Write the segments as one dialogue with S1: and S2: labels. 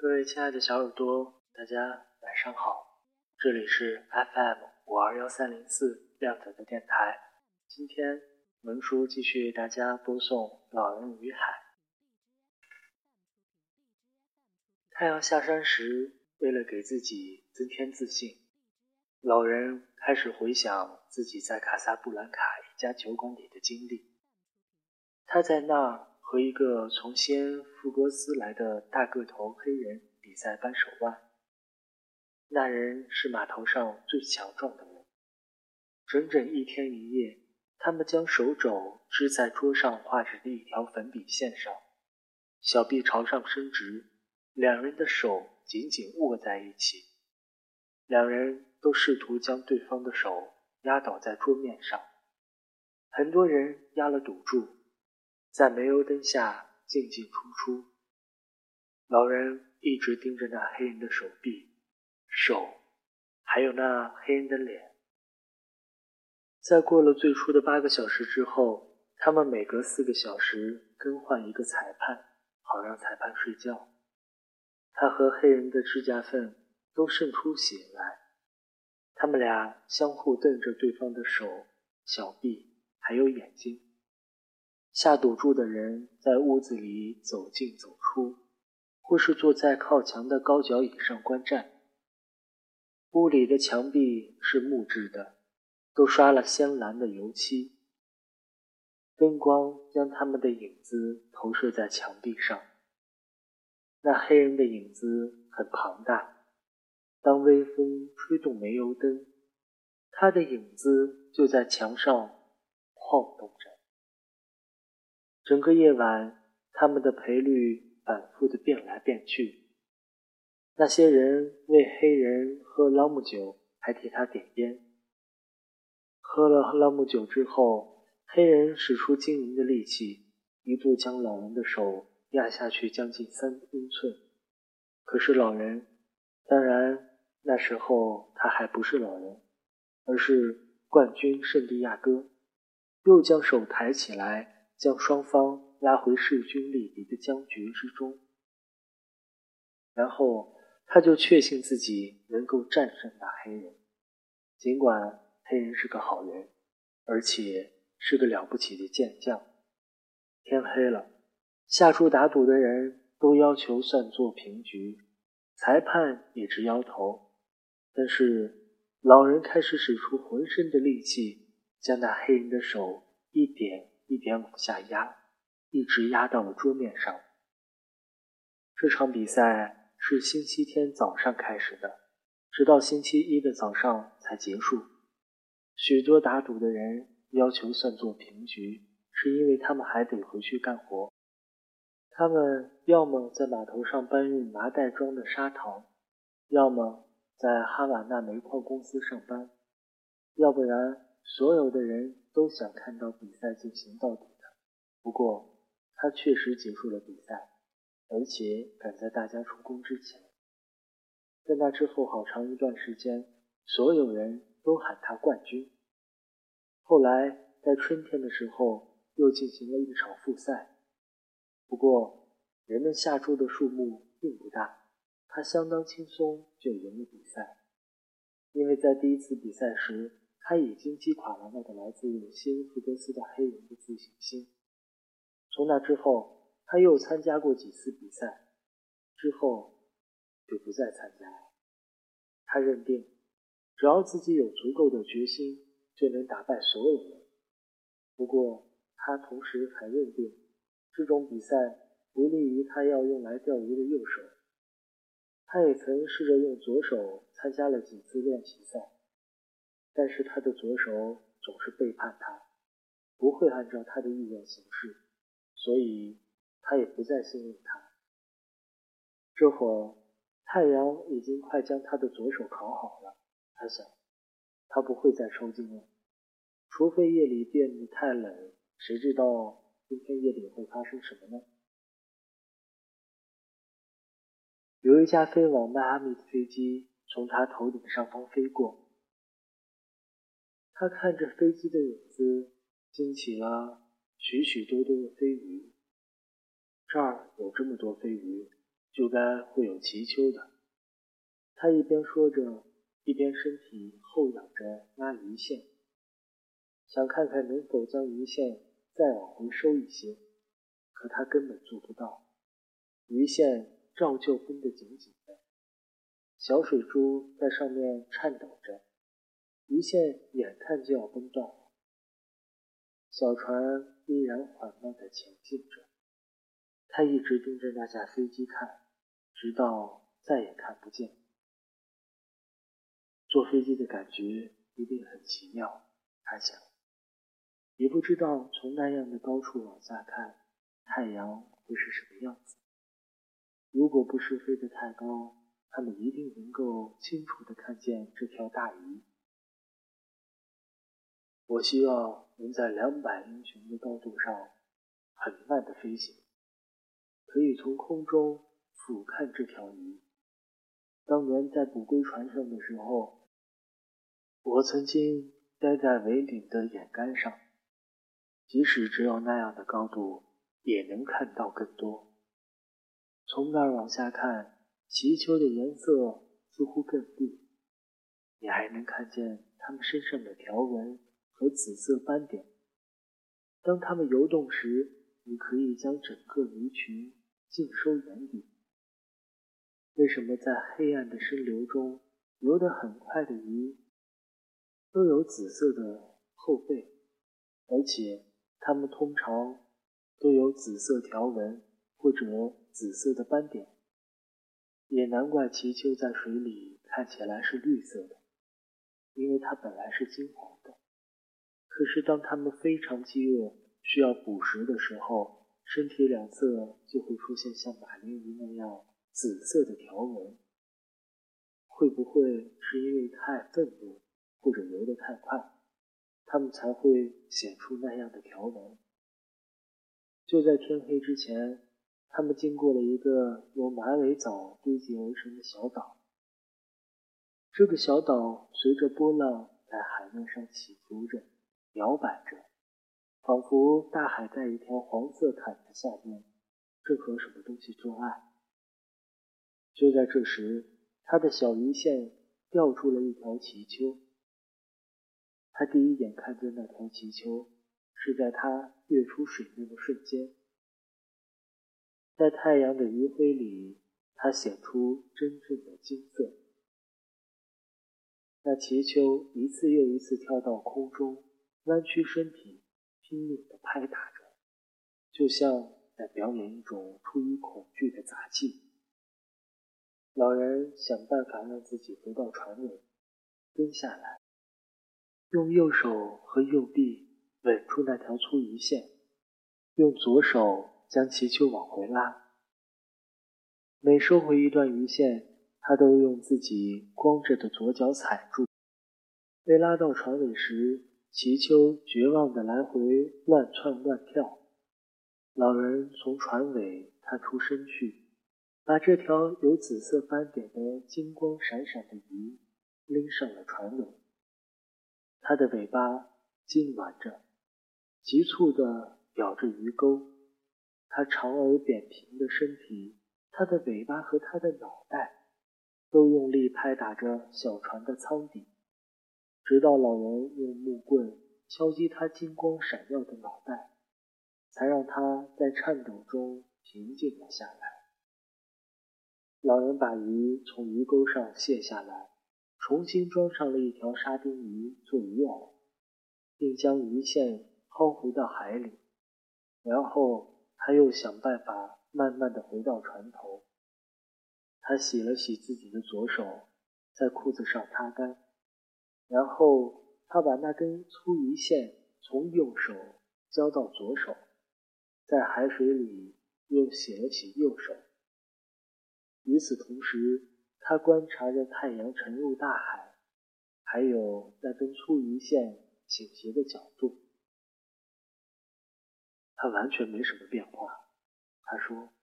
S1: 各位亲爱的小耳朵，大家晚上好，这里是 FM 五二幺三零四亮仔的电台。今天文叔继续为大家播送《老人与海》。太阳下山时，为了给自己增添自信，老人开始回想自己在卡萨布兰卡一家酒馆里的经历。他在那儿。和一个从西恩福格斯来的大个头黑人比赛扳手腕。那人是码头上最强壮的人。整整一天一夜，他们将手肘支在桌上画着的一条粉笔线上，小臂朝上伸直，两人的手紧紧握在一起。两人都试图将对方的手压倒在桌面上。很多人压了赌注。在煤油灯下进进出出，老人一直盯着那黑人的手臂、手，还有那黑人的脸。在过了最初的八个小时之后，他们每隔四个小时更换一个裁判，好让裁判睡觉。他和黑人的指甲缝都渗出血来，他们俩相互瞪着对方的手、小臂，还有眼睛。下赌注的人在屋子里走进走出，或是坐在靠墙的高脚椅上观战。屋里的墙壁是木质的，都刷了鲜蓝的油漆。灯光将他们的影子投射在墙壁上。那黑人的影子很庞大，当微风吹动煤油灯，他的影子就在墙上晃动着。整个夜晚，他们的赔率反复的变来变去。那些人为黑人喝朗姆酒，还替他点烟。喝了朗姆酒之后，黑人使出惊人的力气，一度将老人的手压下去将近三英寸。可是老人，当然那时候他还不是老人，而是冠军圣地亚哥，又将手抬起来。将双方拉回势均力敌的僵局之中，然后他就确信自己能够战胜那黑人。尽管黑人是个好人，而且是个了不起的健将。天黑了，下注打赌的人都要求算作平局，裁判也直摇头。但是老人开始使出浑身的力气，将那黑人的手一点。一点往下压，一直压到了桌面上。这场比赛是星期天早上开始的，直到星期一的早上才结束。许多打赌的人要求算作平局，是因为他们还得回去干活。他们要么在码头上搬运麻袋装的砂糖，要么在哈瓦那煤矿公司上班，要不然。所有的人都想看到比赛进行到底的，不过他确实结束了比赛，而且赶在大家出宫之前。在那之后好长一段时间，所有人都喊他冠军。后来在春天的时候又进行了一场复赛，不过人们下注的数目并不大，他相当轻松就赢了比赛，因为在第一次比赛时。他已经击垮了那个来自西恩福格斯的黑人的自信心。从那之后，他又参加过几次比赛，之后就不再参加了。他认定，只要自己有足够的决心，就能打败所有人。不过，他同时还认定，这种比赛不利于他要用来钓鱼的右手。他也曾试着用左手参加了几次练习赛。但是他的左手总是背叛他，不会按照他的意愿行事，所以他也不再信任他。这会儿太阳已经快将他的左手烤好了，他想，他不会再抽筋了，除非夜里变得太冷。谁知道今天夜里会发生什么呢？有一架飞往迈阿密的飞机从他头顶上方飞过。他看着飞机的影子，惊起了许许多多的飞鱼。这儿有这么多飞鱼，就该会有祈丘的。他一边说着，一边身体后仰着拉鱼线，想看看能否将鱼线再往回收一些。可他根本做不到，鱼线照旧绷得紧紧的，小水珠在上面颤抖着，鱼线眼看就要崩断了。小船依然缓慢地前进着，他一直盯着那架飞机看，直到再也看不见。坐飞机的感觉一定很奇妙，他想。也不知道从那样的高处往下看，太阳会是什么样子。如果不是飞得太高，他们一定能够清楚地看见这条大鱼。我希望能在两百英雄的高度上很慢地飞行，可以从空中俯瞰这条鱼。当年在捕龟船上的时候。我曾经待在尾顶的眼杆上，即使只有那样的高度，也能看到更多。从那儿往下看，祈求的颜色似乎更绿，你还能看见它们身上的条纹和紫色斑点。当它们游动时，你可以将整个鱼群尽收眼底。为什么在黑暗的深流中游得很快的鱼？都有紫色的后背，而且它们通常都有紫色条纹或者紫色的斑点。也难怪祈丘在水里看起来是绿色的，因为它本来是金黄。可是当它们非常饥饿需要捕食的时候，身体两侧就会出现像马林鱼那样紫色的条纹。会不会是因为太愤怒？或者游得太快，它们才会显出那样的条纹。就在天黑之前，他们经过了一个由马尾藻堆积而成的小岛。这个小岛随着波浪在海面上起伏着、摇摆着，仿佛大海在一条黄色毯子下面正和什么东西做爱。就在这时，他的小鱼线钓出了一条奇鳅。他第一眼看见那条鳍鳅，是在他跃出水面的瞬间，在太阳的余晖里，它显出真正的金色。那鳍鳅一次又一次跳到空中，弯曲身体，拼命地拍打着，就像在表演一种出于恐惧的杂技。老人想办法让自己回到船尾，蹲下来。用右手和右臂稳住那条粗鱼线，用左手将祈丘往回拉。每收回一段鱼线，他都用自己光着的左脚踩住。被拉到船尾时，齐丘绝望地来回乱窜乱跳。老人从船尾探出身去，把这条有紫色斑点的金光闪闪的鱼拎上了船尾。它的尾巴痉挛着，急促地咬着鱼钩。它长而扁平的身体，它的尾巴和它的脑袋，都用力拍打着小船的舱底，直到老人用木棍敲击他金光闪耀的脑袋，才让他在颤抖中平静了下来。老人把鱼从鱼钩上卸下来。重新装上了一条沙丁鱼做鱼饵，并将鱼线抛回到海里。然后他又想办法慢慢的回到船头。他洗了洗自己的左手，在裤子上擦干。然后他把那根粗鱼线从右手交到左手，在海水里又洗了洗右手。与此同时。他观察着太阳沉入大海，还有那根粗鱼线倾斜的角度。他完全没什么变化，他说。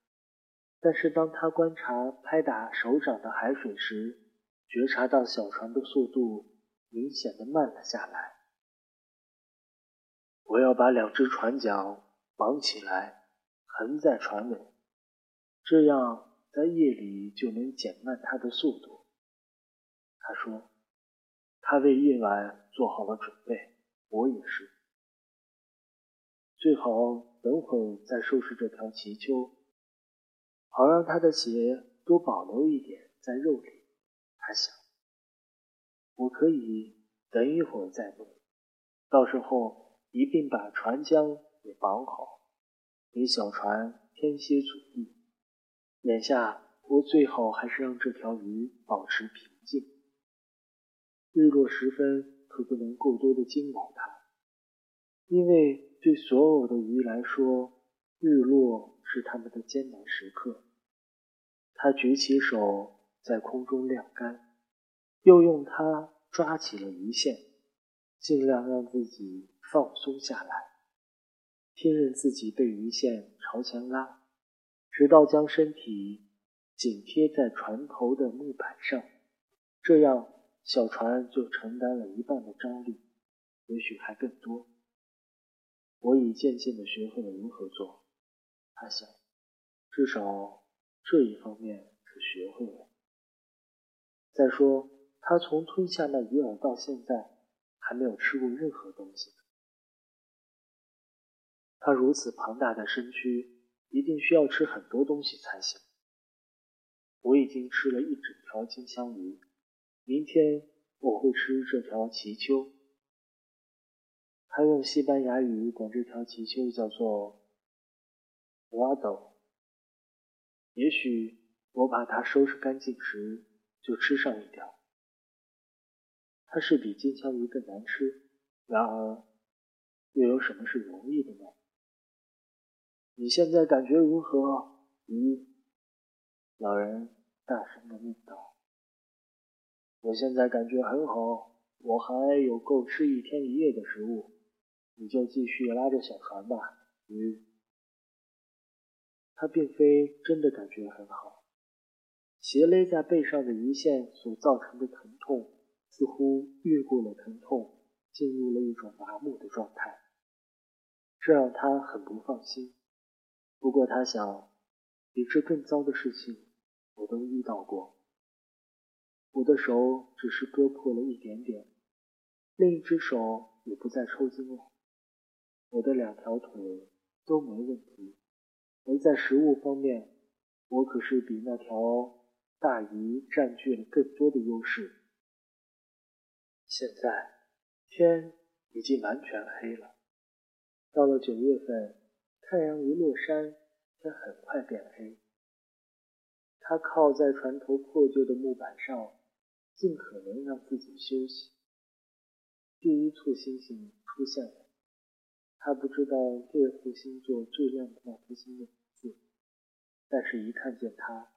S1: 但是当他观察拍打手掌的海水时，觉察到小船的速度明显的慢了下来。我要把两只船桨绑起来，横在船尾，这样。在夜里就能减慢它的速度。他说：“他为夜晚做好了准备，我也是。最好等会儿再收拾这条奇丘，好让他的血多保留一点在肉里。”他想：“我可以等一会儿再弄，到时候一并把船桨也绑好，给小船添些阻力。眼下。”我最好还是让这条鱼保持平静。日落时分可不能过多的惊扰它，因为对所有的鱼来说，日落是它们的艰难时刻。他举起手在空中晾干，又用它抓起了鱼线，尽量让自己放松下来，听任自己被鱼线朝前拉，直到将身体。紧贴在船头的木板上，这样小船就承担了一半的张力，也许还更多。我已渐渐地学会了如何做，他想，至少这一方面是学会了。再说，他从吞下那鱼饵到现在还没有吃过任何东西。他如此庞大的身躯，一定需要吃很多东西才行。我已经吃了一整条金枪鱼，明天我会吃这条奇丘。他用西班牙语管这条奇丘叫做 “rado”。也许我把它收拾干净时就吃上一条。它是比金枪鱼更难吃，然而又有什么是容易的呢？你现在感觉如何，鱼？老人大声的念道：“我现在感觉很好，我还有够吃一天一夜的食物。你就继续拉着小船吧，鱼。”他并非真的感觉很好，斜勒在背上的鱼线所造成的疼痛，似乎越过了疼痛，进入了一种麻木的状态，这让他很不放心。不过他想，比这更糟的事情。我都遇到过。我的手只是割破了一点点，另一只手也不再抽筋了。我的两条腿都没问题，而在食物方面，我可是比那条大鱼占据了更多的优势。现在天已经完全黑了，到了九月份，太阳一落山，天很快变黑。他靠在船头破旧的木板上，尽可能让自己休息。第一簇星星出现了，他不知道猎户星座最亮的那颗星的名字，但是，一看见它，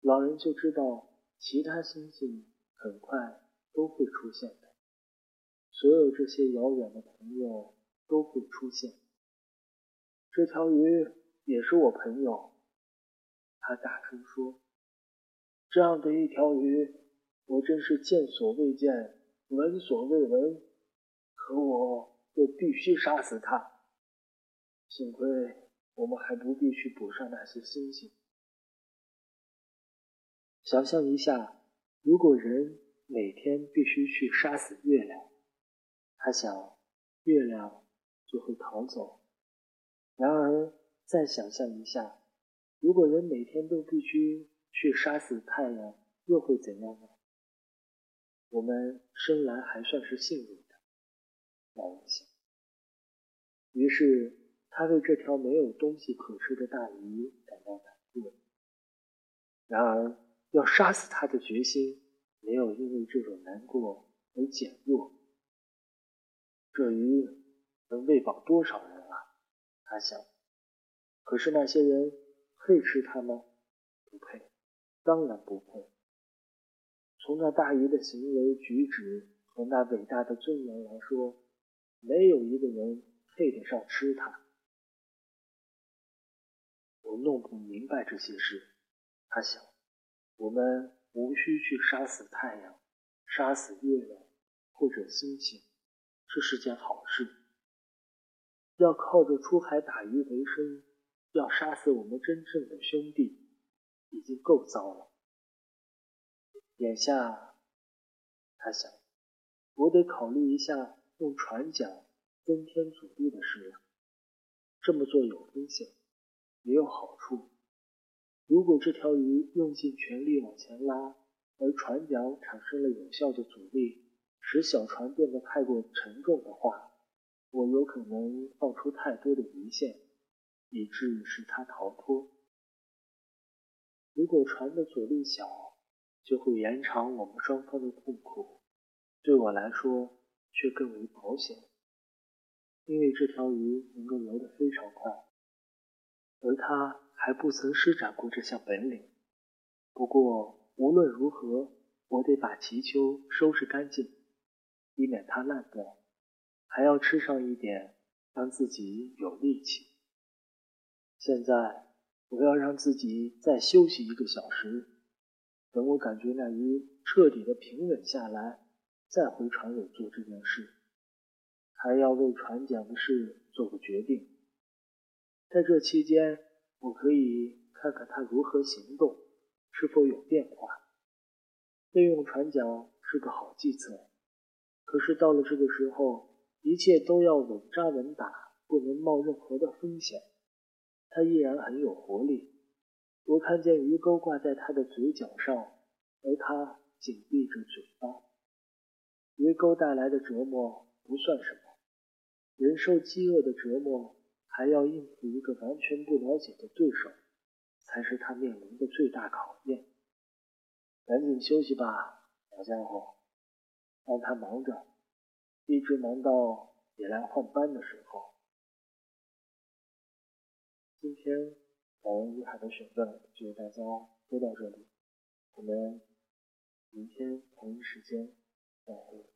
S1: 老人就知道其他星星很快都会出现。所有这些遥远的朋友都会出现。这条鱼也是我朋友，他大声说。这样的一条鱼，我真是见所未见，闻所未闻。可我又必须杀死它。幸亏我们还不必去捕杀那些星星。想象一下，如果人每天必须去杀死月亮，他想，月亮就会逃走。然而，再想象一下，如果人每天都必须……去杀死太阳又会怎样呢？我们生来还算是幸运的，老人想。于是他为这条没有东西可吃的大鱼感到难过。然而，要杀死它的决心没有因为这种难过而减弱。这鱼能喂饱多少人啊？他想。可是那些人配吃它吗？不配。当然不配。从那大鱼的行为举止和那伟大的尊严来说，没有一个人配得上吃它。我弄不明白这些事，他想。我们无需去杀死太阳，杀死月亮或者星星，这是件好事。要靠着出海打鱼为生，要杀死我们真正的兄弟。已经够糟了。眼下，他想，我得考虑一下用船桨增添阻力的事了。这么做有风险，也有好处。如果这条鱼用尽全力往前拉，而船桨产生了有效的阻力，使小船变得太过沉重的话，我有可能放出太多的鱼线，以致使它逃脱。如果船的阻力小，就会延长我们双方的痛苦，对我来说却更为保险，因为这条鱼能够游得非常快，而它还不曾施展过这项本领。不过无论如何，我得把鳍鳅收拾干净，以免它烂掉，还要吃上一点，让自己有力气。现在。我要让自己再休息一个小时，等我感觉那鱼彻底的平稳下来，再回船尾做这件事。还要为船桨的事做个决定。在这期间，我可以看看它如何行动，是否有变化。备用船桨是个好计策，可是到了这个时候，一切都要稳扎稳打，不能冒任何的风险。它依然很有活力。我看见鱼钩挂在他的嘴角上，而他紧闭着嘴巴。鱼钩带来的折磨不算什么，忍受饥饿的折磨，还要应付一个完全不了解的对手，才是他面临的最大考验。赶紧休息吧，小家伙，让他忙着，一直忙到也来换班的时候。今天感恩于海的选段就大家说到这里，我们明天同一时间再会。